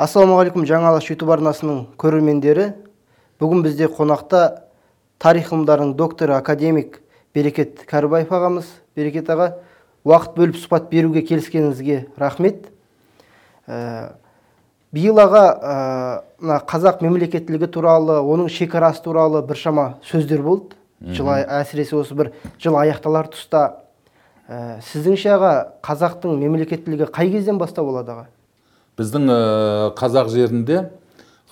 ассалаумағалейкум жаңа алаш ютуб арнасының көрермендері. Бүгін бізде қонақта тарих ғылымдарының докторы академик берекет кәрібаев ағамыз. Берекет аға уақыт бөліп сұхбат беруге келіскеніңізге рахмет. Ә, биыл аға ә, мына қазақ мемлекеттілігі туралы оның шекарасы туралы біршама сөздер болды. Жыл әсіресе осы бір жыл аяқталар тұста. Ә, сіздіңше аға қазақтың мемлекеттілігі қай кезден бастау болады аға? Біздің э, қазақ жерінде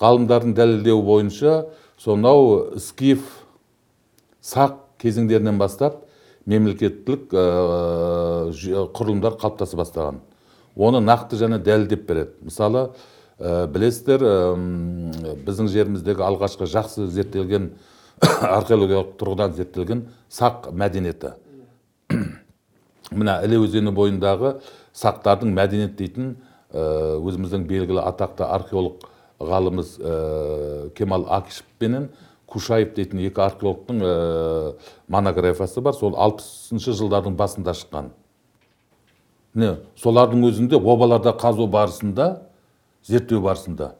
ғалымдардың дәлелдеуі бойынша сонау скиф сақ кезеңдерінен бастап мемлекеттілік э, құрылымдар қалыптаса бастаған. Оны нақты және дәлелдеп береді. Мысалы э, білесіздер біздің жеріміздегі алғашқы жақсы зерттелген археологиялық тұрғыдан зерттелген сақ мәдениеті. Мына іле өзені бойындағы сақтардың мәдениет дейтін өзіміздің белгілі атақты археолог ғалымыз э, кемал акишев пенен кушаев дейтін екі археологтың э, монографиясы бар. Сол алпысыншы жылдардың басында шыққан. Міне солардың өзінде обаларда қазу барысында зерттеу барысында.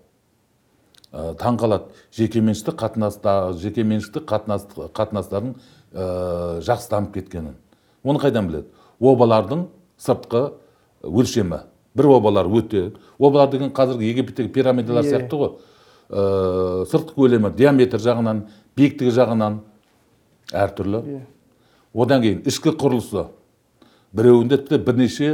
Ә, таңқалады. Жекеменшіктік қатынаста жекеменшіктік қатынас, қатынастардың ә, жақсы дамып кеткенін. Оны қайдан біледі? Обалардың сыртқы өлшемі. Бір обалар өте обалар деген қазіргі египеттегі пирамидалар сияқты ғой. Ә, сыртқы көлемі диаметр жағынан биіктігі жағынан әртүрлі. Одан кейін ішкі құрылысы. Біреуінде тіпті бірнеше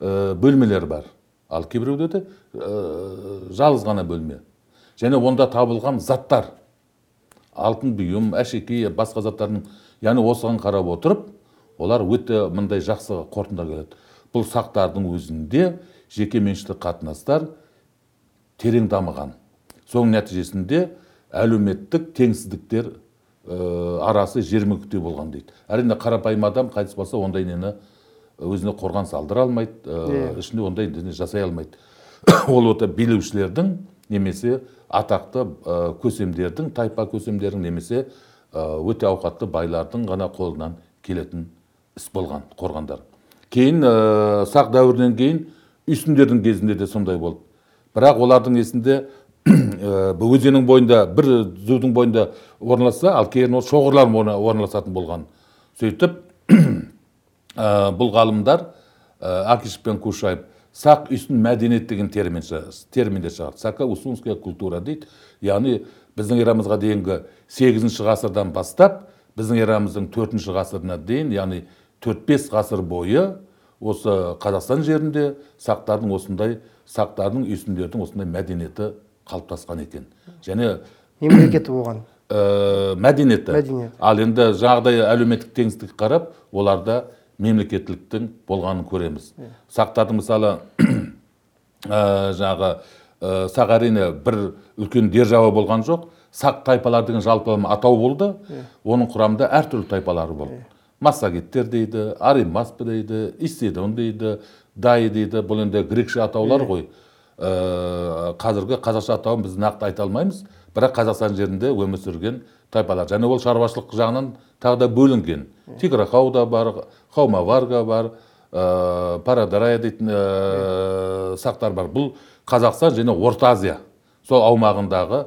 ә, бөлмелер бар. Ал кейбіреуде де ә, жалғыз ғана бөлме. Және онда табылған заттар. Алтын бұйым әшекей басқа заттардың яғни осыған қарап отырып олар өте мындай жақсы қорытынды келеді. Бұл сақтардың өзінде жеке меншікті қатынастар терең дамыған. Соның нәтижесінде әлеуметтік теңсіздіктер ә, арасы жермүктей болған дейді. Әрине қарапайым адам қайтыс болса ондай нені өзіне қорған салдыра алмайды ә, ішінде ондай не жасай алмайды. Ол ота билеушілердің немесе атақты ә, көсемдердің тайпа көсемдердің немесе ә, өте ауқатты байлардың ғана қолынан келетін іс болған қорғандар. Кейін ә, сақ дәуірінен кейін үйсіндердің кезінде де сондай болды. Бірақ олардың есінде бұл өзеннің бойында бір зүдің бойында орналасса ал кейін ол шоғырлар орна- орналасатын болған. Сөйтіп ә, бұл ғалымдар ә, акишев пен кушаев сақ үйсін мәдениет деген термин терминді шығарды. Сака усунская культура дейді. Яғни біздің эрамызға дейінгі сегізінші ғасырдан бастап біздің эрамыздың төртінші ғасырына дейін яғни төрт бес ғасыр бойы осы қазақстан жерінде сақтардың осындай сақтардың үйсіндердің осындай мәдениеті қалыптасқан екен. Және мемлекеті болған. Ә, мәдениеті. Мәдениет. ал енді жаңағыдай әлеуметтік теңсіздікке қарап оларда мемлекеттіліктің болғанын көреміз. Сақтардың мысалы ә, жаңағы ә, сақ әрине бір үлкен держава болған жоқ. Сақ тайпалар деген жалпы атау болды. Оның құрамында әртүрлі тайпалары болды. Массагеттер дейді аримаспы дейді исседон дейді дай дейді бұл енді грекше атаулар ғой Ә, қазіргі қазақша атауын біз нақты айта алмаймыз бірақ қазақстан жерінде өмір сүрген тайпалар және ол шаруашылық жағынан тағы да бөлінген тиграхау да бар хаумаварга бар ә, парадарая дейтін ә, сақтар бар бұл қазақстан және орта азия сол аумағындағы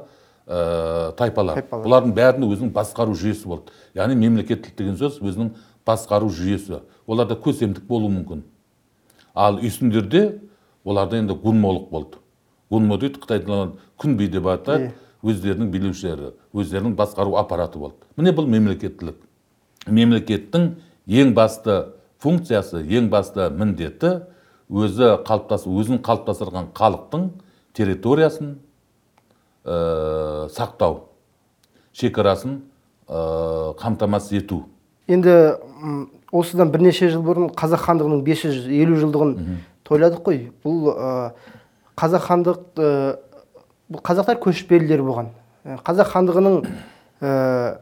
ә, тайпалар. Бұлардың бәрінің өзінің басқару жүйесі болды. Яғни мемлекеттілік деген сөз өзінің басқару жүйесі. Оларда көсемдік болуы мүмкін. Ал үйсіндерде оларда енді гунмолық болды. Гунмо дейді қытай тілінен күнби деп атайды. Өздерінің билеушілері өздерінің басқару аппараты болды. Міне бұл мемлекеттілік. Мемлекеттің ең басты функциясы ең басты міндеті өзі қалыптас өзін қалыптастырған халықтың территориясын ә, сақтау шекарасын ә, қамтамасыз ету. Енді осыдан бірнеше жыл бұрын қазақ хандығының 550 жылдығын тойладық қой. Бұл ә, қазақ хандық ә, бұл қазақтар көшпелілер болған. Қазақ хандығының ә,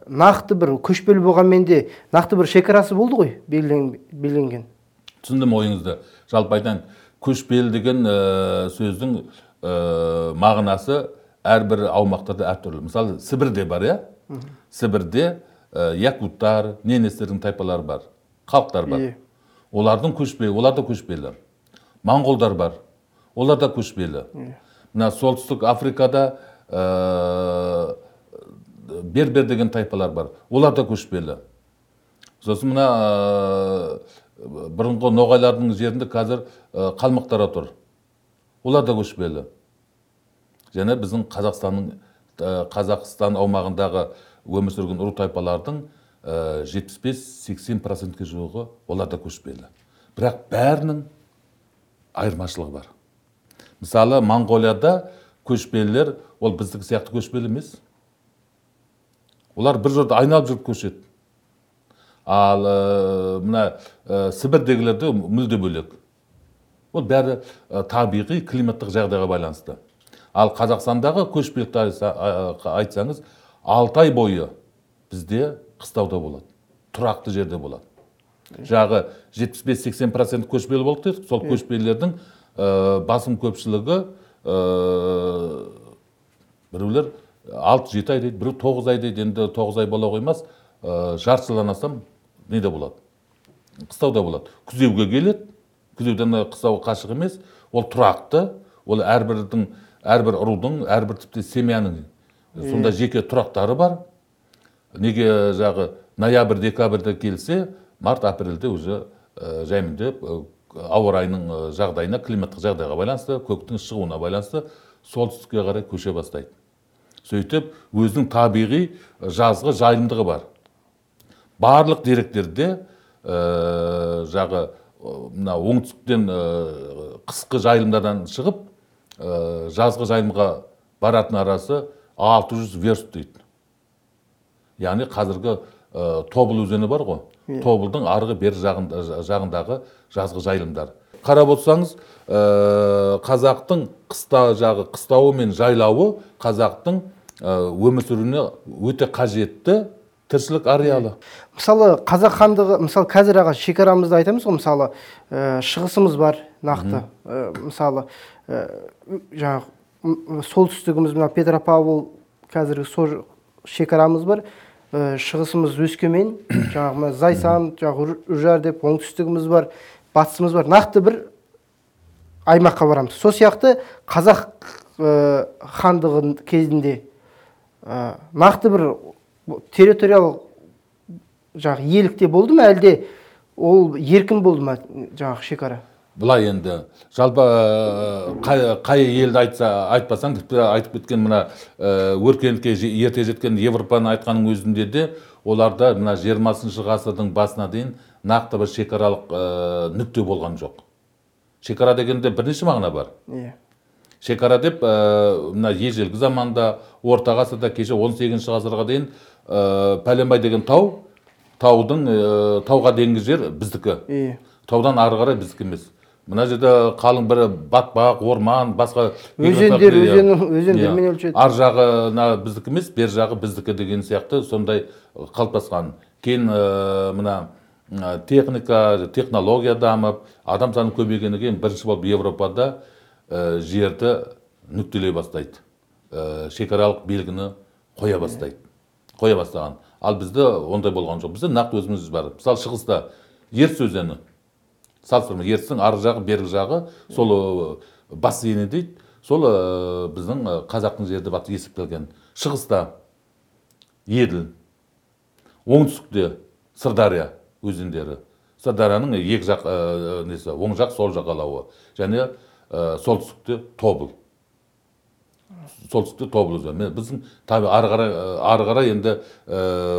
нақты бір көшпелі болғанмен де нақты бір шекарасы болды ғой белгілен- белгіленген. Түсіндім ойыңызды. Жалпы айтайын көшпелі деген ә, сөздің ә, мағынасы әрбір аумақтарда әртүрлі. Мысалы сібірде бар иә? Сібірде ә, якуттар ненестердің тайпалары бар халықтар бар. Иә. олардың көшпелі олар да көшпелі. Моңғолдар бар олар да көшпелі. Мына солтүстік африкада ә, бербер деген тайпалар бар олар да көшпелі. Сосын мына ә, бұрынғы ноғайлардың жерінде қазір ә, қалмақтар тұр олар да көшпелі. Және біздің қазақстанның ә, қазақстан аумағындағы өмір сүрген ру тайпалардың жетпіс бес сексен процентке жуығы олар да көшпелі. Бірақ бәрінің айырмашылығы бар. Мысалы моңғолияда көшпелілер ол біздікі сияқты көшпелі емес. Олар бір жерде айналып жүріп көшеді. Ал ә, мына ә, сібірдегілерде мүлде бөлек. Ол бәрі ә, табиғи климаттық жағдайға байланысты. Ал қазақстандағы көшпелікті айтсаңыз алты ай бойы бізде қыстауда болады тұрақты жерде болады. Жағы 75-80 процент көшпелі болды дедік. Сол көшпелілердің ә, басым көпшілігі ә, біреулер алты жеті ай дейді біреу тоғыз ай дейді. Енді тоғыз ай бола қоймас ә, жарты жылдан астам неде болады? Қыстауда болады. Күзеуге келеді. Күзеуден қыстауға қашық емес. Ол тұрақты. Ол әрбірдің әрбір рудың әрбір тіпті семьяның сонда жеке тұрақтары бар. Неге жағы ноябрь декабрьде келсе март апрельде уже ә, жаймендеп ә, ауа райының жағдайына климаттық жағдайға байланысты көктің шығуына байланысты солтүстікке қарай көше бастайды. Сөйтіп өзінің табиғи жазғы жайылымдығы бар. Барлық деректерде ә, жағы мына оңтүстіктен ә, қысқы жайылымдардан шығып ә, жазғы жайылымға баратын арасы 600 верст дейді. Яғни қазіргі ә, тобыл өзені бар ғой. Yeah. тобылдың арғы бер жағында, жағындағы жазғы жайылымдар. Қарап отырсаңыз ә, қазақтың қыста жағы қыстауы мен жайлауы қазақтың өмір сүруіне өте қажетті тіршілік ареалы. Мысалы қазақ хандығы мысалы қазір аға шекарамызды айтамыз ғой мысалы ә, шығысымыз бар нақты. Ә, мысалы ә, жаңағы солтүстігіміз мына петропавл қазіргі сол шекарамыз бар. Ә, шығысымыз өскемен жаңағы мына зайсан жаңағы үржар деп оңтүстігіміз бар батысымыз бар. Нақты бір аймаққа барамыз. Сол сияқты қазақ ә, хандығы кезінде ә, нақты бір территориялық жаңағы иелікте болды ма әлде? Ол еркін болды ма жаңағы шекара? Былай енді. Жалпы қай, қай елді айтса айтпасаң тіпті айтып кеткен мына өркениетке ерте жеткен европаны айтқанның өзінде де оларда мына жиырмасыншы ғасырдың басына дейін нақты бір шекаралық ә, нүкте болған жоқ. Шекара дегенде бірнеше мағына бар. Иә. Шекара деп ә, мына ежелгі заманда орта ғасырда кеше 18 ғасырға дейін ә, пәленбай деген тау таудың ә, тауға дейінгі жер біздікі. Иә. Таудан ары қарай біздікі емес. Мына жерде қалың бір батпақ орман басқа өзендер өзен өзендермен өлшеді ар жағы мына біздікі емес бер жағы біздікі деген сияқты сондай қалыптасқан. Кейін мына техника технология дамып адам саны көбейгеннен кейін бірінші болып европада жерді нүктелей бастайды. Шекаралық белгіні қоя бастайды. Қоя бастаған. Ал бізде ондай болған жоқ. Бізде нақты өзіміз бар. Мысалы шығыста ертіс өзені. Салыстырма ертістің арғы жағы бергі жағы сол бассейні дейді. Сол біздің қазақтың жері деп есептелген шығыста еділ оңтүстікте сырдария өзендері. Сырдарияның екі жақ несі оң жақ сол жағалауы және солтүстікте тобыл. Солтүстікте тобыл өзені. Біздің таби ары қарай ары қарай енді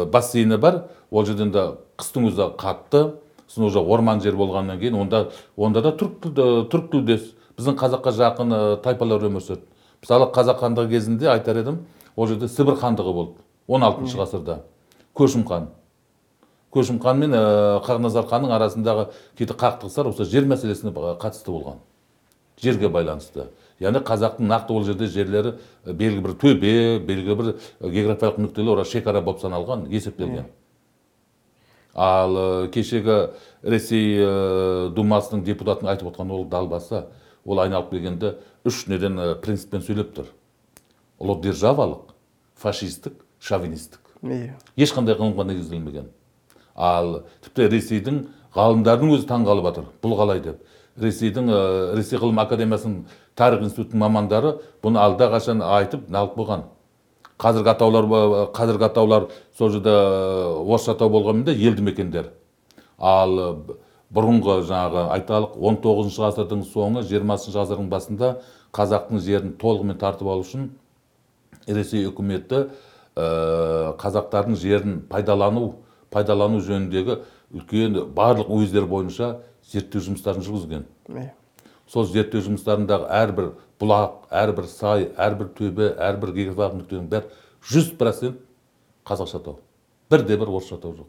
бассейні бар. Ол жерден де қыстың өзі қатты. Сосын уже орман жер болғаннан кейін онда онда да түрік түрік тілдес біздің қазаққа жақын тайпалар өмір сүрді. Мысалы қазақ хандығы кезінде айтар едім ол жерде сібір хандығы болды 16 алтыншы ғасырда. Көшім хан. Көшім хан мен хақназар ханның арасындағы кейде қақтығыстар осы жер мәселесіне қатысты болған. Жерге байланысты. Яғни қазақтың нақты ол жерде жерлері белгілі бір төбе белгілі бір географиялық нүктелер шекара болып саналған есептелген. Ал кешегі ресей думасының депутатының айтып отқан ол далбаса ол айналып келгенде үш неден принциппен сөйлеп тұр. Ұлы державалық фашистік шовинистік. Иә ешқандай ғылымға негізделмеген. Ал тіпті ресейдің ғалымдарының өзі таң қалып жатыр. Бұл қалай деп. Ресейдің ресей ғылым академиясының тарих институтының мамандары бұны алда қашан айтып налып қойған. Қазіргі атаулар қазіргі атаулар сол жерде орысша атау болғанмен де елді мекендер ал бұрынғы жаңағы айталық 19 ғасырдың соңы 20 ғасырдың басында қазақтың жерін толығымен тартып алу үшін ресей үкіметі қазақтардың жерін пайдалану пайдалану жөніндегі үлкен барлық уездер бойынша зерттеу жұмыстарын жүргізген. Сол зерттеу жұмыстарындағы әрбір бұлақ әрбір сай әрбір төбе әрбір географиялық нүктенің бәрі жүз процент қазақша атау бірде бір орысша атау жоқ.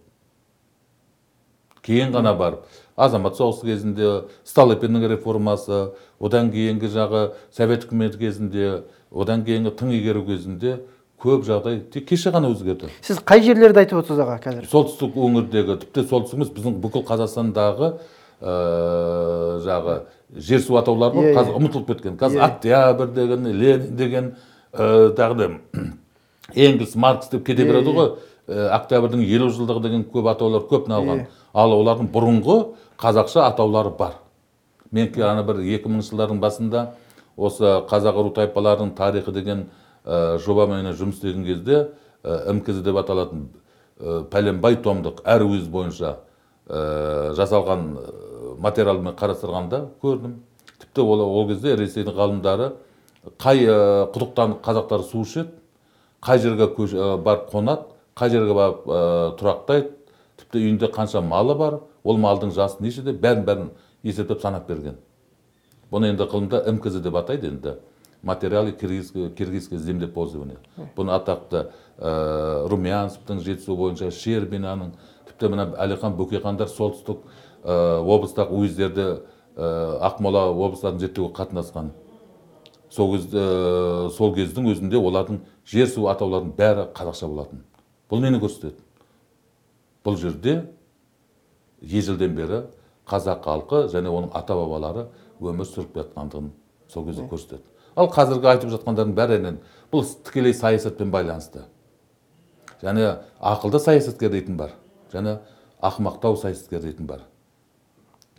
Кейін ғана барып азамат соғысы кезінде столыпиннің реформасы одан кейінгі жағы совет үкіметі кезінде одан кейінгі тың игеру кезінде көп жағдай тек кеше ғана өзгерді. Сіз қай жерлерді айтып отырсыз аға қазір? Солтүстік өңірдегі тіпті солтүстік емес біздің бүкіл қазақстандағы ә, жағы жер су атаулары бар Иә, қазір иә. ұмытылып кеткен қазір Иә. октябрь деген ленин деген ә, тағы да энгельс маркс деп кете береді ғой Ә, октябрьдің елу жылдығы деген көп атаулар көп налған Иә. ал олардың бұрынғы қазақша атаулары бар мен ана бір 2000 жылдардың басында осы қазақ ру тайпаларының тарихы деген ә, жобамен жұмыс істеген кезде ә, мкз деп аталатын ә, пәленбай томдық әр уез бойынша ә, жасалған материалмен қарастырғанда көрдім. Тіпті ол, ол кезде ресейдің ғалымдары қай ә, құдықтан қазақтар су ішеді қай жерге ә, барып қонады қай жерге барып ә, тұрақтайды тіпті үйінде қанша малы бар ол малдың жасы нешеде бәрін бәрін есептеп санап берген. Бұны енді ғылымда мкз деп атайды енді. Материалы киргизское землепользование. Бұны атақты ә, румянцевтің жетісу бойынша щербинаның тіпті мына әлихан бөкейхандар солтүстік облыстағы уездерді ә, ақмола облыстарын зерттеуге қатынасқан. Сол кезде сол кездің өзінде олардың жер су атауларының бәрі қазақша болатын. Бұл нені көрсетеді? Бұл жерде ежелден бері қазақ халқы және оның ата бабалары өмір сүріп жатқандығын сол кезде көрсетеді. Ал қазіргі айтып жатқандардың бәрі бұл тікелей саясатпен байланысты. Және ақылды саясаткер дейтін бар және ақымақтау саясаткер дейтін бар.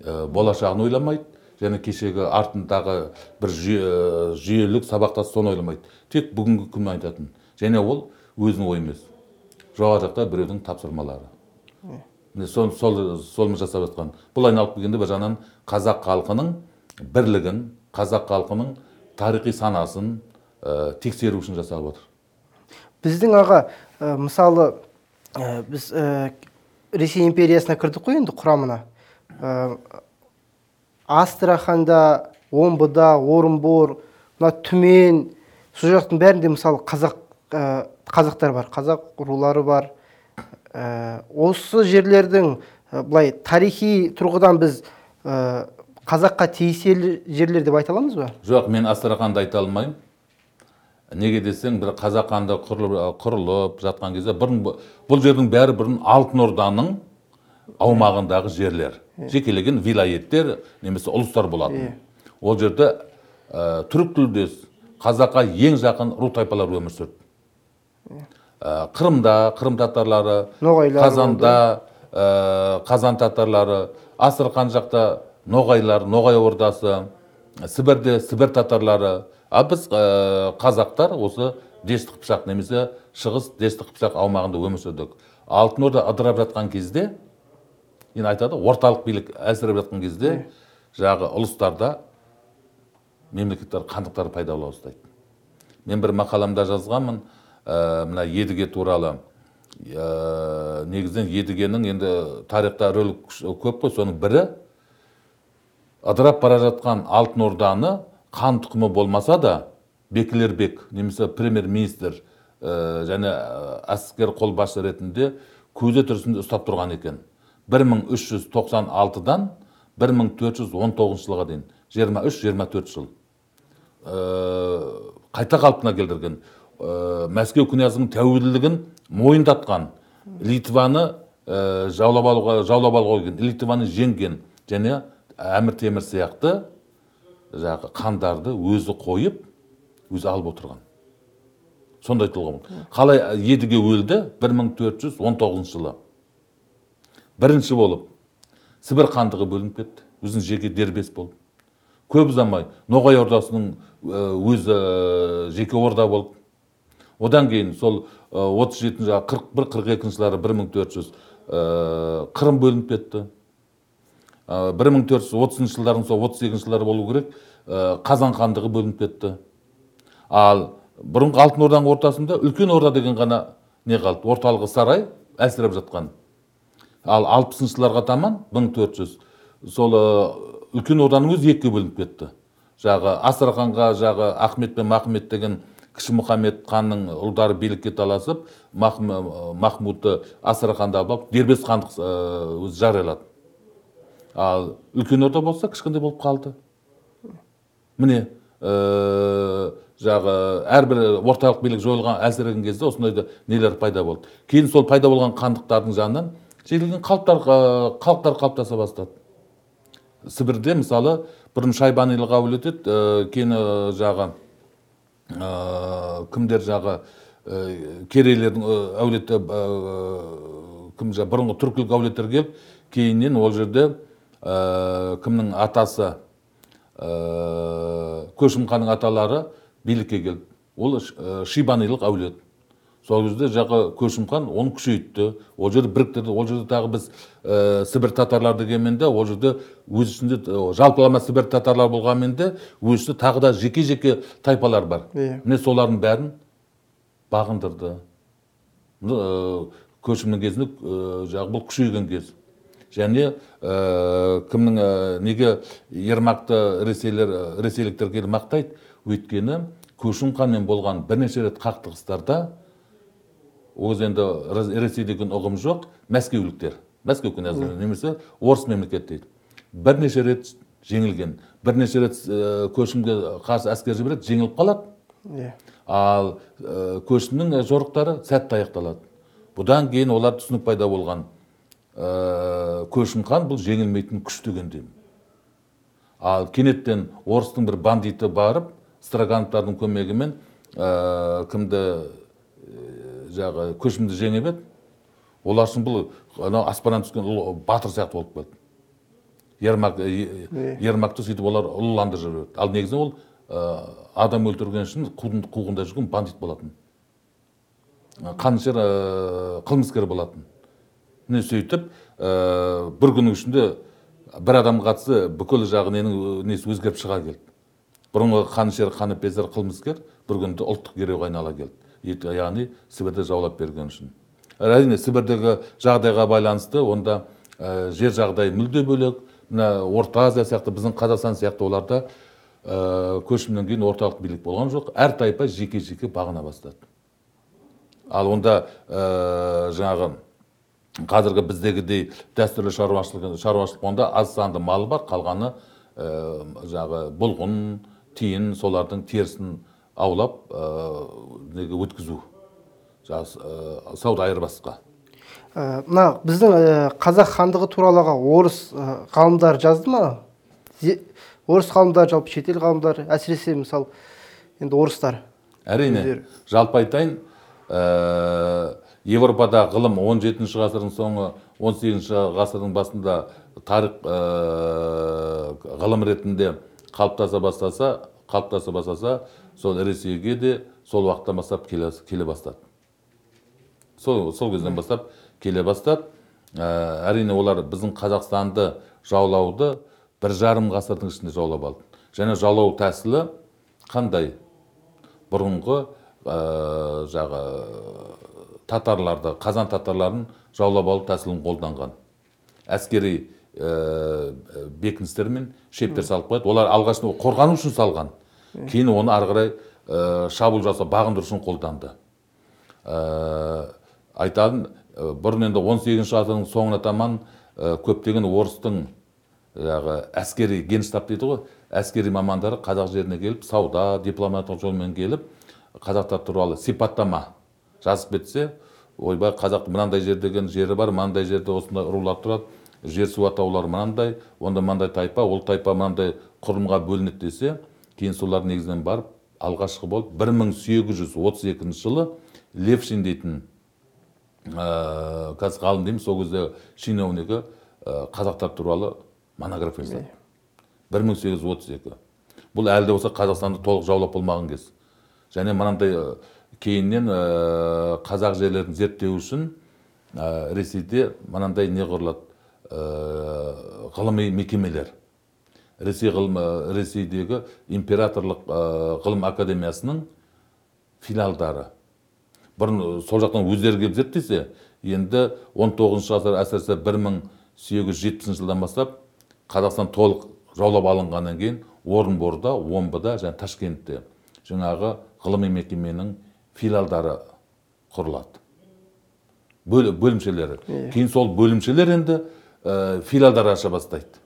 Ә, болашағын ойламайды және кешегі артындағы бір жүйе- жүйелік сабақтас соны ойламайды. Тек бүгінгі күнін айтатын. Және ол өзінің ойы емес. Жоғары жақта біреудің тапсырмалары. Міне сол сол солмен жасап жатқан. Бұл айналып келгенде бір жағынан қазақ халқының бірлігін қазақ халқының тарихи санасын ә, тексеру үшін жасалып отыр. Біздің аға ә, мысалы ә, біз ә, ресей империясына кірдік қой енді құрамына. Астраханда омбыда орынбор мына түмен сол жақтың бәрінде мысалы қазақ ә, қазақтар бар қазақ рулары бар. Ә, осы жерлердің ә, былай тарихи тұрғыдан біз ә, қазаққа тиесілі жерлер деп айта аламыз ба? Жоқ мен астраханды айта алмаймын. Неге десең бір қазақ ханды құрылып, құрылып жатқан кезде бұрын бұ- бұл жердің бәрі бұрын алтын орданың аумағындағы жерлер. Жекелеген вилайеттер немесе ұлыстар болатын. Ол жерде ә, түрік тілдес қазаққа ең жақын ру тайпалар өмір сүрді. Ә, қырымда қырым татарлары Ноғайлар қазанда ә, қазан татарлары астрхан жақта ноғайлар ноғай ордасы сібірде сібір татарлары. А біз ә, қазақтар осы дешті қыпшақ немесе шығыс дешті қыпшақ аумағында өмір сүрдік. Алтын орда ыдырап жатқан кезде енді айтады орталық билік әлсіреп жатқан кезде жаңағы ұлыстарда мемлекеттер хандықтар пайда бола бастайды. Мен бір мақаламда жазғанмын ә, мына едіге туралы. Ә, негізінен едігенің енді тарихта рөлі көп қой. Соның бірі ыдырап бара жатқан алтын орданы хан тұқымы болмаса да бекілер бек немесе премьер министр ә, және әскер қолбасшы ретінде көзі тірісінде ұстап тұрған екен. 1396-дан 1419 жылға дейін 23-24 жыл. Ә, қайта қалпына келтірген ә, мәскеу князінің тәуелділігін мойындатқан литваны ә, жаулап алуға жаулап алуға келген литваны жеңген және әмір темір сияқты жаңағы хандарды өзі қойып өзі алып отырған. Сондай тұлға болды қалай едіге өлді? 1419 жылы. Бірінші болып сібір хандығы бөлініп кетті. Өзінің жеке дербес болды. Көп ұзамай ноғай ордасының өзі жеке орда болды. Одан кейін сол отыз жетінші қырық бір қырық екінші жылдары бір мың төрт жүз қырым бөлініп кетті. Бір мың төрт жүз отызыншы жылдардың сол отыз екінші жылдары болу керек қазан хандығы бөлініп кетті. Ал бұрынғы алтын орданың ортасында үлкен орда деген ғана не қалды? Орталығы сарай әлсіреп жатқан. Ал алпысыншы жылдарға таман мың төрт жүз. Сол үлкен орданың өзі екіге бөлініп кетті. Жағы астраханға жағы ахмет пен махмет деген кіші мұхаммед ханның ұлдары билікке таласып махмудты астраханды алып дербес хандық өзі жариялады. Ал үлкен орда болса кішкентай болып қалды. Міне жағы әрбір орталық билік жойылған әлсіреген кезде осындай нелер пайда болды. Кейін сол пайда болған хандықтардың жанынан жекелеген халықтар халықтар қалыптаса бастады. Сібірде мысалы бұрын шайбанилық әулет еді кейін жағы кімдер жағы керейлердің әулеті кім жа бұрынғы түркілік әулеттер келіп кейіннен ол жерде кімнің атасы көшім ханның аталары билікке келді. Ол шибанилық әулет. Сол кезде жағы көшім хан оны күшейтті. Ол жерді біріктірді. Ол жерде тағы біз ә, сібір татарлар дегенмен де ол жерде өз ішінде жалпылама сібір татарлар болғанмен де өз ішінде тағы да жеке жеке тайпалар бар. Иә. Міне солардың бәрін бағындырды. Ә, көшімнің кезінде ә, жағы бұл күшейген кез. Және ә, кімнің ә, неге ермакты ресейлер ресейліктер келіп мақтайды? Өйткені көшім ханмен болған бірнеше рет қақтығыстарда ол кезде енді ресей деген ұғым жоқ мәскеуліктер мәскеу князі немесе орыс мемлекет дейді бірнеше рет жеңілген бірнеше рет көшімге қарсы әскер жібереді жеңіліп қалады иә ал көшімнің жорықтары сәтті аяқталады бұдан кейін олар түсінік пайда болған көшім хан бұл жеңілмейтін күш дегендей ал кенеттен орыстың бір бандиті барып строгановтардың көмегімен кімді жағы көшімді жеңіп еді. Олар үшін бұл анау аспаннан түскен ұлы батыр сияқты болып қалды. Ермак ермакты сөйтіп олар ұлыландырып жіберді ал негізінен ол адам өлтірген үшін қуғында жүрген бандит болатын. Қанішер қылмыскер болатын. Міне сөйтіп бір күннің ішінде бір адам қатысы бүкіл жағы ненің несі өзгеріп шыға келді. Бұрынғы қанішер қаныпезер қылмыскер бір күнде ұлттық геройға айнала келді. Яғни сібірді жаулап берген үшін. Әрине сібірдегі жағдайға байланысты онда жер жағдайы мүлде бөлек. Мына орта азия сияқты біздің қазақстан сияқты оларда көшімнен кейін орталық билік болған жоқ. Әр тайпа жеке жеке бағына бастады. Ал онда жаңағы қазіргі біздегідей дәстүрлі шаруашылық шаруашылық онда аз санды малы бар қалғаны жаңағы бұлғын тиін солардың терісін аулап неге өткізу? Сауда айырбасқа. Мына біздің қазақ хандығы туралыға орыс ғалымдар жазды ма? Орыс ғалымдары жалпы шетел ғалымдары әсіресе мысалы енді орыстар. Әрине жалпы айтайын европада ғылым 17 ғасырдың соңы 18 ғасырдың басында тарих ғылым ретінде қалыптаса бастаса қалыптаса бастаса сол ресейге де сол уақыттан бастап келе, бастады сол, сол кезден бастап келе бастады әрине олар біздің қазақстанды жаулауды бір жарым ғасырдың ішінде жаулап алды және жаулау тәсілі қандай бұрынғы ә, жағы татарларды қазан татарларын жаулап алу тәсілін қолданған әскери ә, бекіністер мен шептер салып қояды олар алғашында қорғану үшін салған кейін оны ары қарай ә, шабуыл жасап бағындыру үшін қолданды ә, айтатын бұрын енді 18 ғасырдың соңына таман көптеген орыстың жаңағы әскери генштаб дейді ғой әскери мамандары қазақ жеріне келіп сауда дипломатиялық жолмен келіп қазақтар туралы сипаттама жазып кетсе ойбай қазақ мынандай жер деген жері бар мынандай жерде осындай рулар тұрады жер су атаулары мынандай онда мынандай тайпа ол тайпа мынандай құрымға бөлінеді десе кейін солар негізінен барып алғашқы болып 1832 жылы левшин дейтін ә, қазір ғалым дейміз сол кезде чиновнигі қазақтар туралы монография жазды бір мың сегіз жүз отыз екі. Бұл әлі де болса қазақстанды толық жаулап болмаған кез. Және мынандай кейіннен қазақ жерлерін зерттеу үшін ресейде мынандай не құрылады ғылыми мекемелер ресей ғылым э, ресейдегі императорлық э, ғылым академиясының филиалдары. Бұрын э, сол жақтан өздері келіп зерттесе енді 19 ғасыр әсіресе 1870 жылдан бастап қазақстан толық жаулап алынғаннан кейін орынборда омбыда және ташкентте жаңағы ғылыми мекеменің филиалдары құрылады. Бөл- бөлімшелері. Кейін сол бөлімшелер енді ә, филиалдар аша бастайды.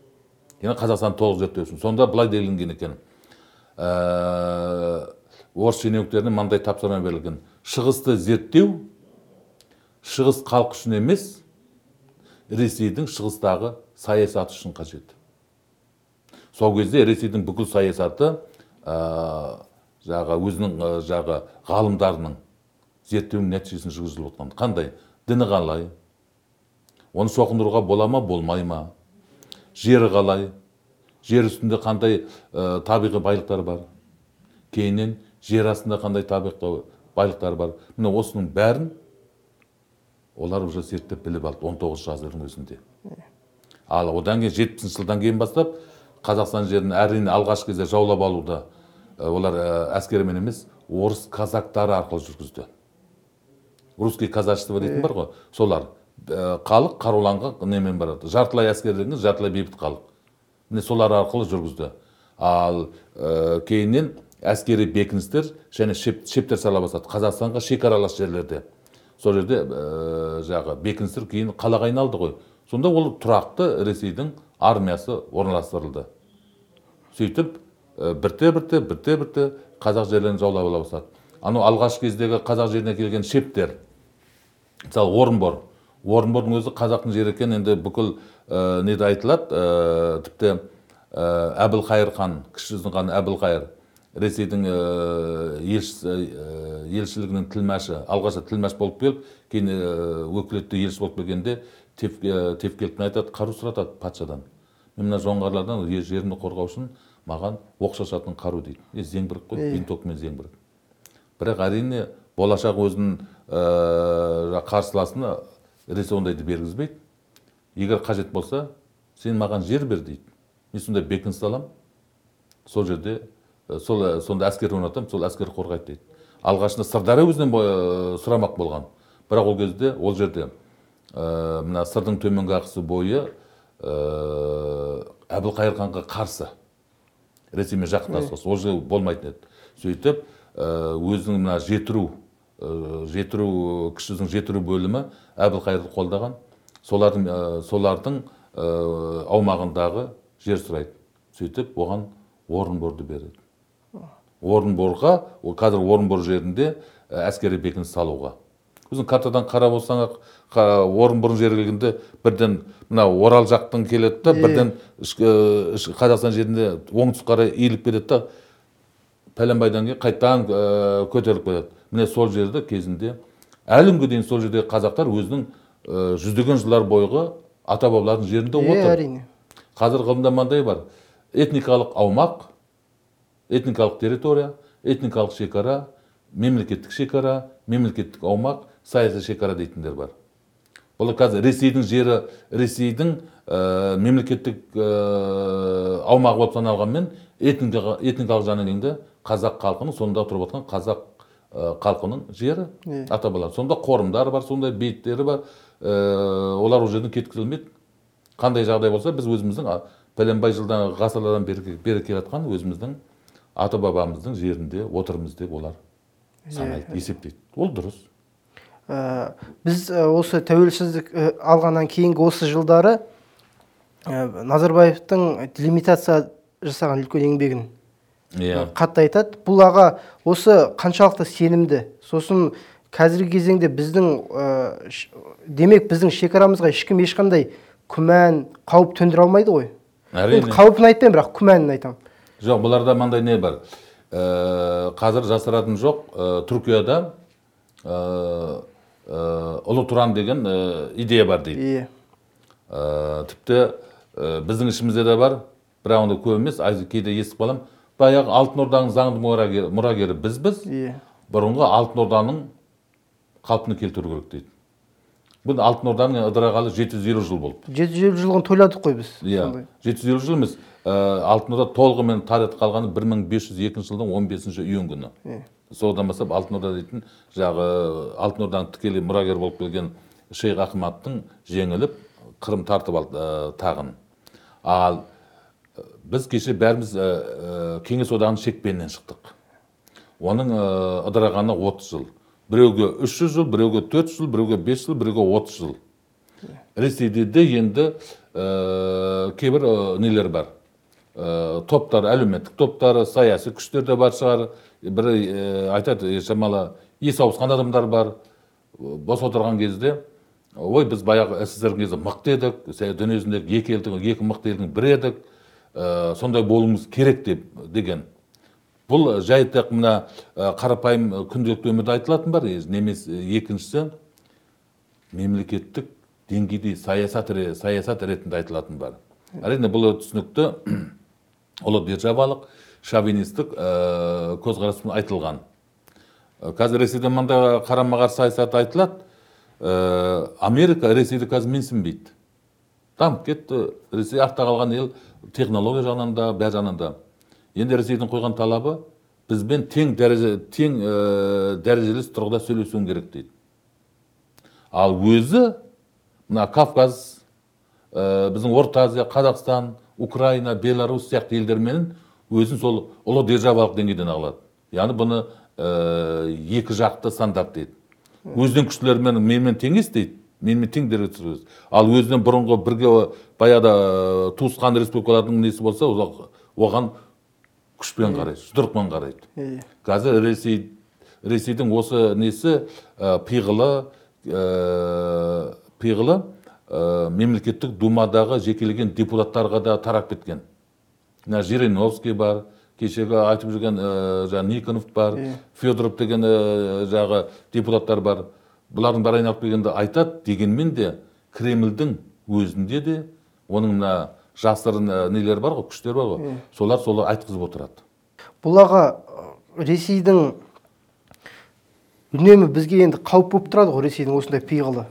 Яғни қазақстан толық зерттеу үшін сонда былай делінген екен ә, орыс шенеуніктеріне мынандай тапсырма берілген шығысты зерттеу шығыс халық үшін емес ресейдің шығыстағы саясаты үшін қажет сол кезде ресейдің бүкіл саясаты ә, жағы өзінің ә, жағы ғалымдарының зерттеуінің нәтижесінде жүргізіліп отқан қандай діні қалай оны шоқындыруға бола ма болмай ма жері қалай жер үстінде қандай ә, табиғи байлықтар бар? Кейіннен жер астында қандай табиғи байлықтар бар? Міне осының бәрін олар уже зерттеп біліп алды 19 ғасырдың өзінде. Ал одан кейін жетпісінші жылдан кейін бастап қазақстан жерін әрине алғашқы кезде жаулап алуды ә, олар ә, әскермен емес орыс казактары арқылы жүргізді. Русский казачество дейтін бар ғой солар. Халық қаруланған немен барады? Жартылай әскер деген жартылай бейбіт халық міне солар арқылы жүргізді. Ал ә, кейіннен әскери бекіністер және шеп, шептер сала бастады. Қазақстанға шекаралас жерлерде. Сол жерде ә, жағы бекіністер кейін қалаға айналды ғой. Сонда ол тұрақты ресейдің армиясы орналастырылды. Сөйтіп ә, бірте бірте бірте бірте қазақ жерлерін жаулап ала бастады. Анау алғашқы кездегі қазақ жеріне келген шептер. Мысалы орынбор. Орынбордың өзі қазақтың жері екен. Енді бүкіл ә, неде айтылады ә, тіпті ә, әбілқайыр хан кіші жүздің ханы әбілқайыр ресейдің ә, елшісі ә, елшілігінің тілмәші алғашқы тілмәш болып келіп кейін ә, өкілетті елші болып келгенде тев, ә, айтады қару сұратады патшадан. Мен мына жоңғарлардан жерімді қорғау үшін маған оқ шашатын қару дейді. Е зеңбірек қой винтовкамен зеңбірек бірақ әрине болашақ өзінің ә, қарсыласына ресей ондайды бергізбейді. Егер қажет болса сен маған жер бер дейді. Мен сонда бекініс саламын сол жерде сол сонда әскер орнатамын сол әскер қорғайды дейді. Алғашында сырдария өзінен сұрамақ болған. Бірақ ол кезде ол жерде ә, мына сырдың төменгі ағысы бойы ә, әбілқайыр ханға қарсы ресеймен жақындасқысы ол жерде болмайтын еді. Сөйтіп ә, өзінің мына жетіру жетіру кіші жүздің жетіру бөлімі әбілқайырды қолдаған. Солардың ә, солардың ә, аумағындағы жер сұрайды. Сөйтіп оған орынборды береді. Орынборға ол қазір орынбор жерінде әскери бекініс салуға. Өзің картадан қарап olсаң орынбор жері келгенде бірден мына орал жақтан келеді да бірден қазақстан жерінде оңтүстікке қарай иіліп кетеді да пәленбайдан кейін қайтадан ә, көтеріліп кетеді міне сол жерді кезінде әлі күнге дейін сол жердегі қазақтар өзінің ә, жүздеген жылдар бойғы ата бабалардың жерінде отыр. әрине. Қазір ғылымда мынандай бар. Этникалық аумақ этникалық территория этникалық шекара мемлекеттік шекара мемлекеттік аумақ саяси шекара дейтіндер бар. Бұл қазір ресейдің жері ресейдің ә, мемлекеттік ә, аумағы болып саналғанмен этникалық, этникалық жағынан қазақ халқының сонда тұрып жатқан қазақ халқының жері ата бабалар сонда қорымдары бар сондай бейіттері бар. Ә, олар ол жерден кеткізілмейді. Қандай жағдай болса біз өзіміздің пәленбай жылдан ғасырлардан бері, бері келе жатқан өзіміздің ата бабамыздың жерінде отырмыз деп олар санайды есептейді. Ол дұрыс. Ә, біз осы тәуелсіздік ә, алғаннан кейінгі осы жылдары ә, назарбаевтың делимитация жасаған үлкен еңбегін иә. Қатты айтады. Бұл аға осы қаншалықты сенімді. Сосын қазіргі кезеңде біздің ә, ш- демек біздің шекарамызға ешкім ешқандай күмән қауіп төндіре алмайды ғой. Енді әрине қаупін айтпаймын бірақ күмәнін айтамын. Жоқ бұларда мынандай не бар? Ә, қазір жасыратыны жоқ. Ә, түркияда ұлы тұран деген ә, идея бар дейді. Иә ә, тіпті ә, біздің ішімізде де бар. Бірақ оны көп емес. Кейде естіп қаламын баяғы алтын орданың заңды мұрагері, мұрагері бізбіз иә. бұрынғы алтын орданың қалпына келтіру керек дейді. Бұл алтын орданың ыдырағалы 750 жыл болды. жеті жүз елу жылын тойладық қой біз иә сондай. 750 жыл емес ә, алтын орда толығымен тарихта қалғаны 1502 жылдың 15 июнь күні. Иә. содан бастап алтын орда дейтін жағы алтын орданың тікелей мұрагері болып келген шейх ахмадтың жеңіліп қырым тартып алды ә, тағын. Ал біз кеше бәріміз ә, кеңес одағының шекпенінен шықтық оның ыдырағанына 30 жыл біреуге 300 жыл біреуге 400 жыл біреуге 5 жыл біреуге 30 жыл ресейде де енді ә, кейбір нелер бар ә, топтар әлеуметтік топтары саяси күштер де бар шығар бірі ә, айтады «е, шамалы есі ауысқан адамдар бар бос отырған кезде ой біз баяғы ссср кезде мықты едік дүниежүзіндегі екі елдің екі мықты елдің бірі едік ә, сондай болуымыз керек деп деген. Бұл жай тек мына ә, қарапайым ә, күнделікті өмірде айтылатын бар. Немес екіншісі мемлекеттік деңгейде саясат ре- саясат ретінде айтылатын бар. Әрине бұл түсінікті ұлы державалық шовинистік ә, көзқараспен айтылған. Қазір ресейде мынандай қарама қарсы саясат айтылады. Ә, америка ресейді қазір менсінбейді. Дамып кетті. Ресей артта қалған ел технология жағынан да бәр жағынан да. Енді ресейдің қойған талабы бізбен тең дәреже тең ә, дәрежелес тұрғыда сөйлесуің керек дейді. Ал өзі мына кавказ ә, біздің орта азия қазақстан украина беларусь сияқты елдермен өзін сол ұлы державалық деңгейден алады яғни бұны ә, екі жақты стандарт дейді. Өзінің күштілерімен менімен теңес дейді. Менімен тең дәрежеде ал өзінен бұрынғы бірге баяғыда туысқан республикалардың несі болса ол- оған күшпен қарайды жұдырықпен қарайды. Қазір ресей ресейдің осы несі ә, пиғылы ә, пиғылы ә, мемлекеттік думадағы жекелеген депутаттарға да тарап кеткен. Мына жириновский бар кешегі айтып жүрген ә, жаңағы никонов бар федоров деген ә, жағы депутаттар бар. Бұлардың бәрі айналып келгенде айтады дегенмен де кремльдің өзінде де оның мына жасырын ә, нелері бар ғой күштері бар ғой. Солар солар айтқызып отырады. Бұл аға ресейдің үнемі бізге енді қауіп болып тұрады ғой ресейдің осындай пиғылы.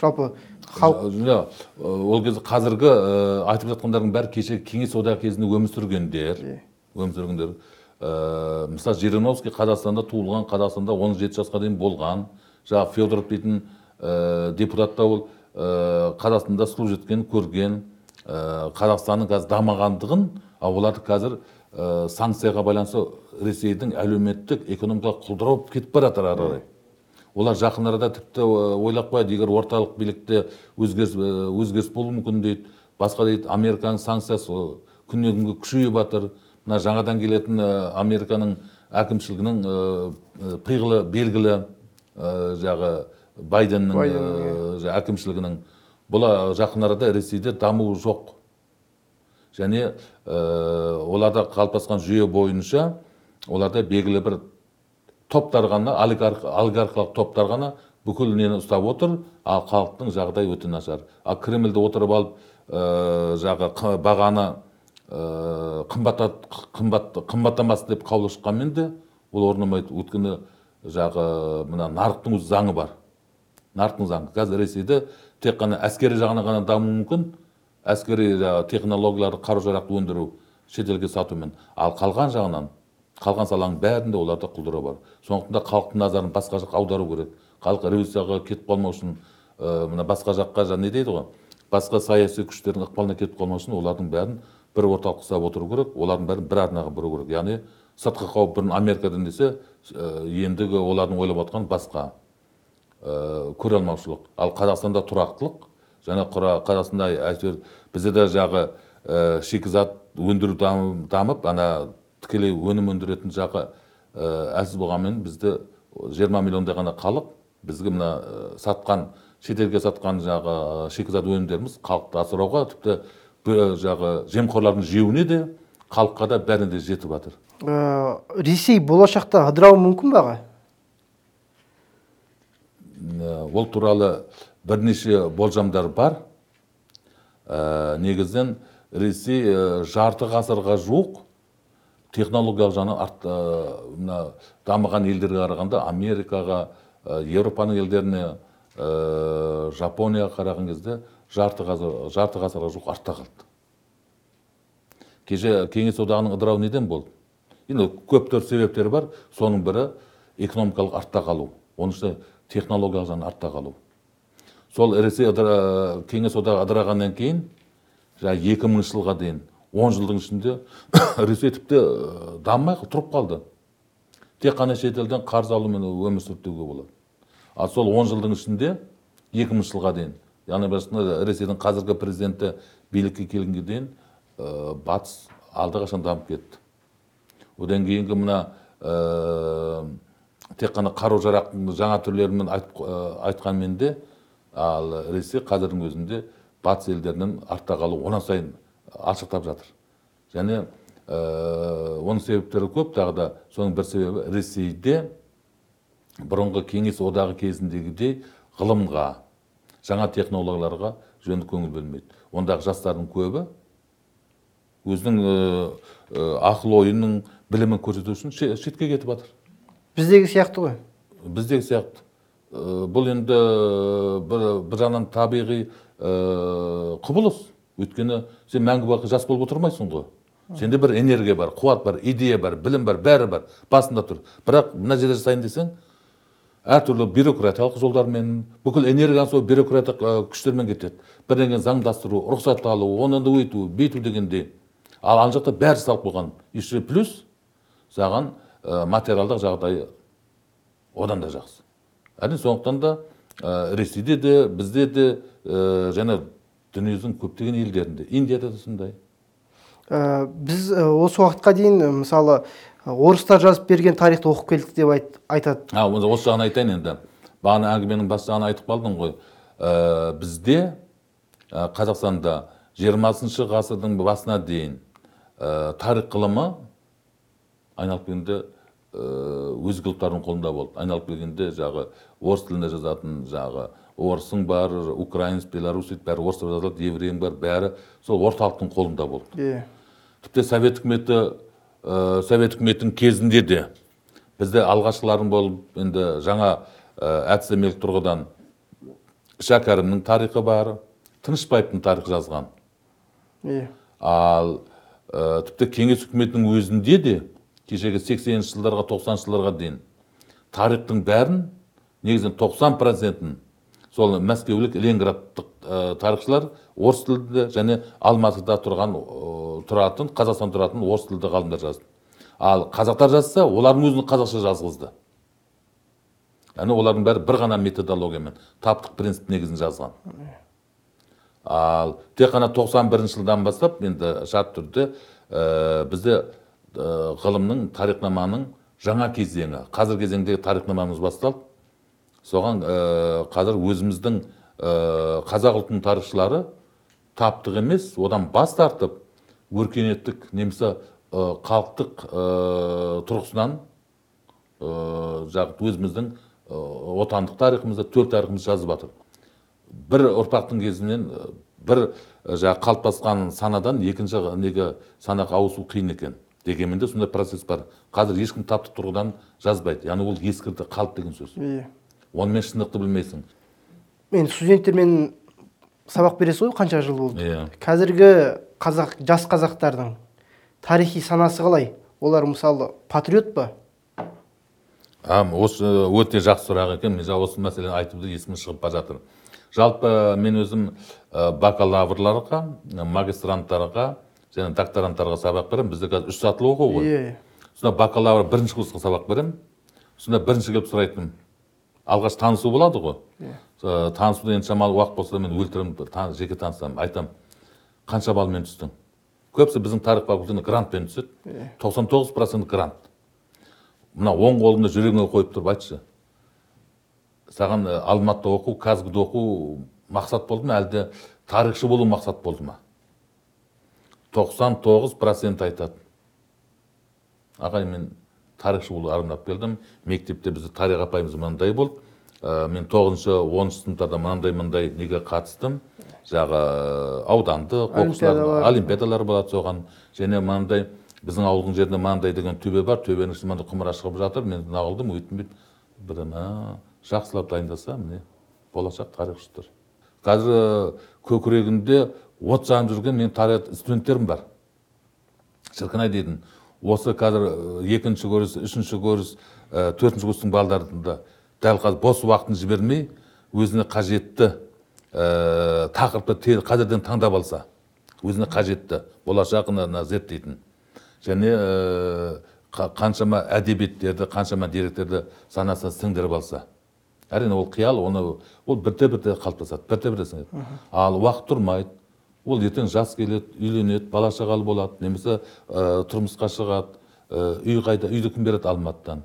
Жалпы халық Иә, ол кезде қазіргі ә, айтып жатқандардың бәрі кеше кеңес одағы кезінде өмір сүргендер. Өмір сүргендер. Ә, мысалы жириновский қазақстанда туылған қазақстанда 17 жасқа дейін болған. Жаңағы федоров дейтін ә, депутат та ол ә, қазақстанда служит еткен көрген ә, қазақстанның қазір дамығандығын ал оларды қазір ә, санкцияға байланысты ресейдің әлеуметтік экономикалық құлдырау кетіп бара жатыр ары қарай. Олар жақын арада тіпті ойлап қояды егер орталық билікте өзгеріс өзгеріс болуы мүмкін дейді. Басқа дейді американың санкциясы күннен күнге күшейіп жатыр мына жаңадан келетін американың әкімшілігінің ә, пиғылы белгілі жағы байденнің Байден, ә, жа- әкімшілігінің. Бұл жақын арада ресейде даму жоқ. Және ә, оларда қалыптасқан жүйе бойынша оларда белгілі бір топтар ғана олигарх олигархиялық топтар ғана бүкіл нені ұстап отыр. Ал халықтың жағдайы өте нашар. Ал кремльде отырып алып ә, жағы бағаны ә, қымбаттат қымбат қымбаттамасын деп қаулы шыққанмен де ол орнамайды. Өйткені жағы мына нарықтың өз заңы бар. Нарықтың заңы. Қазір ресейде тек қана әскери жағынан ғана даму мүмкін. Әскери технологияларды қару жарақты өндіру шетелге сатумен. Ал қалған жағынан қалған саланың бәрінде оларда құлдырау бар. Сондықтан да халықтың назарын басқа жаққа аудару керек. Халық революцияға кетіп қалмау үшін ә, мына басқа жаққа жаңа не дейді ғой? Басқа саяси күштердің ықпалына кетіп қалмау үшін олардың бәрін бір орталыққа ұстап отыру керек. Олардың бәрін бір арнаға бұру керек. Яғни сыртқы қауіп бұрын америкадан десе ендігі олардың ойлап отқан басқа. Ә, көре алмаушылық. Ал қазақстанда тұрақтылық және қазақстанда әйтеуір бізде де жағы ә, шикізат өндіру дам- дамып ана тікелей өнім өндіретін жағы ә, әлсіз болғанмен бізде 20 миллиондай ғана халық бізге мына сатқан шетелге сатқан жағы шикізат өнімдеріміз халықты асырауға тіпті жағы жемқорлардың жеуіне де халыққа да бәріне де жетіп жатыр. Ә, ресей болашақта ыдырауы мүмкін бе аға Ә, ол туралы бірнеше болжамдар бар. Ә, негізінен ресей ә, жарты ғасырға жуық технологиялық жағынан арт ә, мына дамыған елдерге қарағанда америкаға ә, еуропаның елдеріне ә, жапонияға қараған кезде жарты ғасыр жарты ғасырға жуық артта қалды. Кеше кеңес одағының ыдырауы неден болды? Енді көптөр себептері бар. Соның бірі экономикалық артта қалу. Оның ішінде технологиялық жағынан артта қалу. Сол ресей ыдыра- кеңес одағы ыдырағаннан кейін жаңағы екі мыңыншы жылға дейін он жылдың ішінде ресей тіпті ә, дамымай тұрып қалды. Тек қана шетелден қарыз алумен өмір сүрді деуге болады. Ал сол он жылдың ішінде екі мыңыншы жылға дейін яғни ресейдің қазіргі президенті билікке келгенге дейін ә, батыс алдақашан дамып кетті. Одан кейінгі мына ә, тек қана қару жарақтың жаңа түрлерімен айтып, ә, айтқанмен де ал ресей қазірдің өзінде батыс елдерінен артта қалу онан сайын алшақтап жатыр. Және ә, оның себептері көп тағы да соның бір себебі ресейде бұрынғы кеңес одағы кезіндегідей ғылымға жаңа технологияларға жөнді көңіл бөлмейді. Ондағы жастардың көбі өзінің ақыл ойының білімін көрсету үшін ше- шетке кетіп жатыр. Біздегі сияқты ғой. Біздегі сияқты. Бұл енді бір, бір жағынан табиғи құбылыс. Өйткені сен мәңгі бақи жас болып отырмайсың ғой. Сенде бір энергия бар қуат бар идея бар білім бар бәрі бар басында тұр. Бірақ мына жерде жасайын десең әртүрлі бюрократиялық жолдармен бүкіл энергияң сол бюрократиялық күштермен кетеді. Бірдеңені заңдастыру рұқсат алу оны өйту бүйту дегендей. Ал ана жақта бәрі салып қойған еще плюс саған ә, материалдық жағдайы одан да жақсы. Әрине сондықтан да ә, ресейде де бізде де ә, және дүниежүзінің көптеген елдерінде индияда да сондай. Ә, біз ә, осы уақытқа дейін мысалы орыстар жазып берген тарихты оқып келдік деп айт, айтады а осы осы жағын айтайын енді. Бағана әңгіменің бас жағын айтып қалдың ғой. Ә, бізде ә, қазақстанда жиырмасыншы ғасырдың басына дейін ә, тарих ғылымы айналып келгенде ә, өзге ұлттардың қолында болды айналып келгенде жағы орыс тілінде жазатын жағы орысың бар украинец белорусец бәрі орысша жазылады еврейің бар бәрі сол орталықтың қолында болды иә тіпті совет үкіметі ә, совет үкіметінің кезінде де бізде алғашқылардың болып енді жаңа ә, әдістемелік тұрғыдан шәкәрімнің тарихы бар тынышбаевтың тарихы жазған. Иә ал ә, тіпті кеңес үкіметінің өзінде де кешегі 80-ші жылдарға 90-ші жылдарға дейін тарихтың бәрін негізінен 90 процентін сол мәскеулік ленинградтық ә, тарихшылар орыс тілді және алматыда тұрған ә, тұратын қазақстан тұратын орыс тілді ғалымдар жазды. Ал қазақтар жазса олардың өзін қазақша жазғызды. Яғни олардың бәрі бір ғана методологиямен таптық принцип негізін жазған. Ал тек қана 91 жылдан бастап енді шарт түрде ә, бізде ә, ғылымның тарихнаманың жаңа кезеңі қазір кезеңдегі тарихнамамыз басталды. Соған ә, қазір өзіміздің ә, қазақ ұлтының тарихшылары таптық емес одан бас тартып өркениеттік немесе халықтық ә, тұрғысынан ә, өзіміздің отандық тарихымызды төл тарихымызды жазып жатыр. Бір ұрпақтың кезінен бір жаңағы қалыптасқан санадан екінші неге санаға ауысу қиын екен дегенмен де сондай процесс бар. Қазір ешкім таптық тұрғыдан жазбайды. Яғни ол ескірді қалды деген сөз. Иә. Онымен шындықты білмейсің. Енді студенттермен сабақ бересіз ғой қанша жыл болды? Иә. Қазіргі қазақ жас қазақтардың тарихи санасы қалай? Олар мысалы патриот па? Осы өте жақсы сұрақ екен. Мен жаңа осы мәселені айтуды есіме шығып бара жатыр. Жалпы мен өзім ә, бакалаврларға магистранттарға және докторанттарға сабақ беремін. Бізде қазір үш сатылы оқу ғой. Иә сонда бакалавр бірінші курсқа сабақ беремін. Сонда бірінші келіп сұрайтыным алғаш танысу болады ғой. Ә, танысудан енді шамалы уақыт болса мен өлтіремін тан- жеке танысамын. Айтамын қанша балмен түстің? Көбісі біздің тарих факультетіне грантпен түседі. Тоқсан тоғыз процент грант. Мына оң қолыңды жүрегіңе қойып тұрып айтшы. Саған ә, алматыда оқу казгуда оқу мақсат болды ма? Әлде тарихшы болу мақсат болды ма? тоқсан тоғыз процент айтады. Ағай мен тарихшы болуды армандап келдім. Мектепте бізде тарих апайымыз мынандай болды. Ә, мен тоғызыншы оныншы сыныптарда мынандай мындай неге қатыстым? Жағы аудандық оқушылар Олимпиадалар. олимпиадалар болады соған. Және мынандай біздің ауылдың жерінде мынандай деген төбе бар. Төбенің ішінде мынандай құмыра шығып жатыр. Мен нағылдым өйттім бүйттім бір ана жақсылап дайындаса міне болашақ тарихшылар қазір көкірегімде от жанып жүрген менің тарих студенттерім бар. Шіркін ай дейтін. Осы қазір ә, екінші курс үшінші курс ә, төртінші курстың балдарында дәл қазір бос уақытын жібермей өзіне қажетті ә, тақырыпты қазірден таңдап алса өзіне қажетті болашағына зерттейтін және ә, қа- қаншама әдебиеттерді қаншама деректерді санасына сіңдіріп алса. Әрине ол қиял оны ол бірте бірте қалыптасады бірте бірте сіңеді. Ал уақыт тұрмайды ол ертең жас келеді үйленеді бала шағалы болады немесе ә, тұрмысқа шығады ә, үй қайда үйді кім береді алматыдан?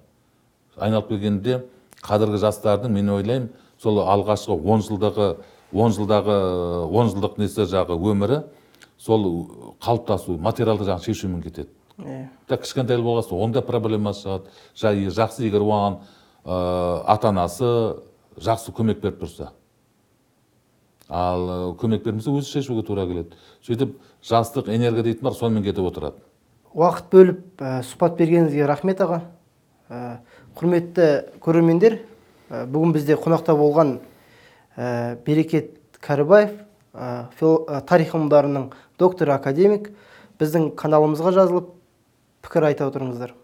Айналып келгенде қазіргі жастардың мен ойлаймын сол алғашқы он жылдағы он жылдағы он жылдық несі жағы өмірі сол қалыптасу материалды жағын шешумен кетеді. Иә. Кішкентай болған соң онда проблемасы шығады. Жақсы егер оған ә, ата анасы жақсы көмек беріп тұрса. Ал ә, көмек бермесе өзі шешуге тура келеді. Сөйтіп жастық энергия дейтін бар сонымен кетіп отырады. Уақыт бөліп ә, сұхбат бергеніңізге рахмет аға. Ә, құрметті көрермендер ә, бүгін бізде қонақта болған ә, берекет кәрібаев ә, тарих ғылымдарының докторы академик. Біздің каналымызға жазылып пікір айта отырыңыздар.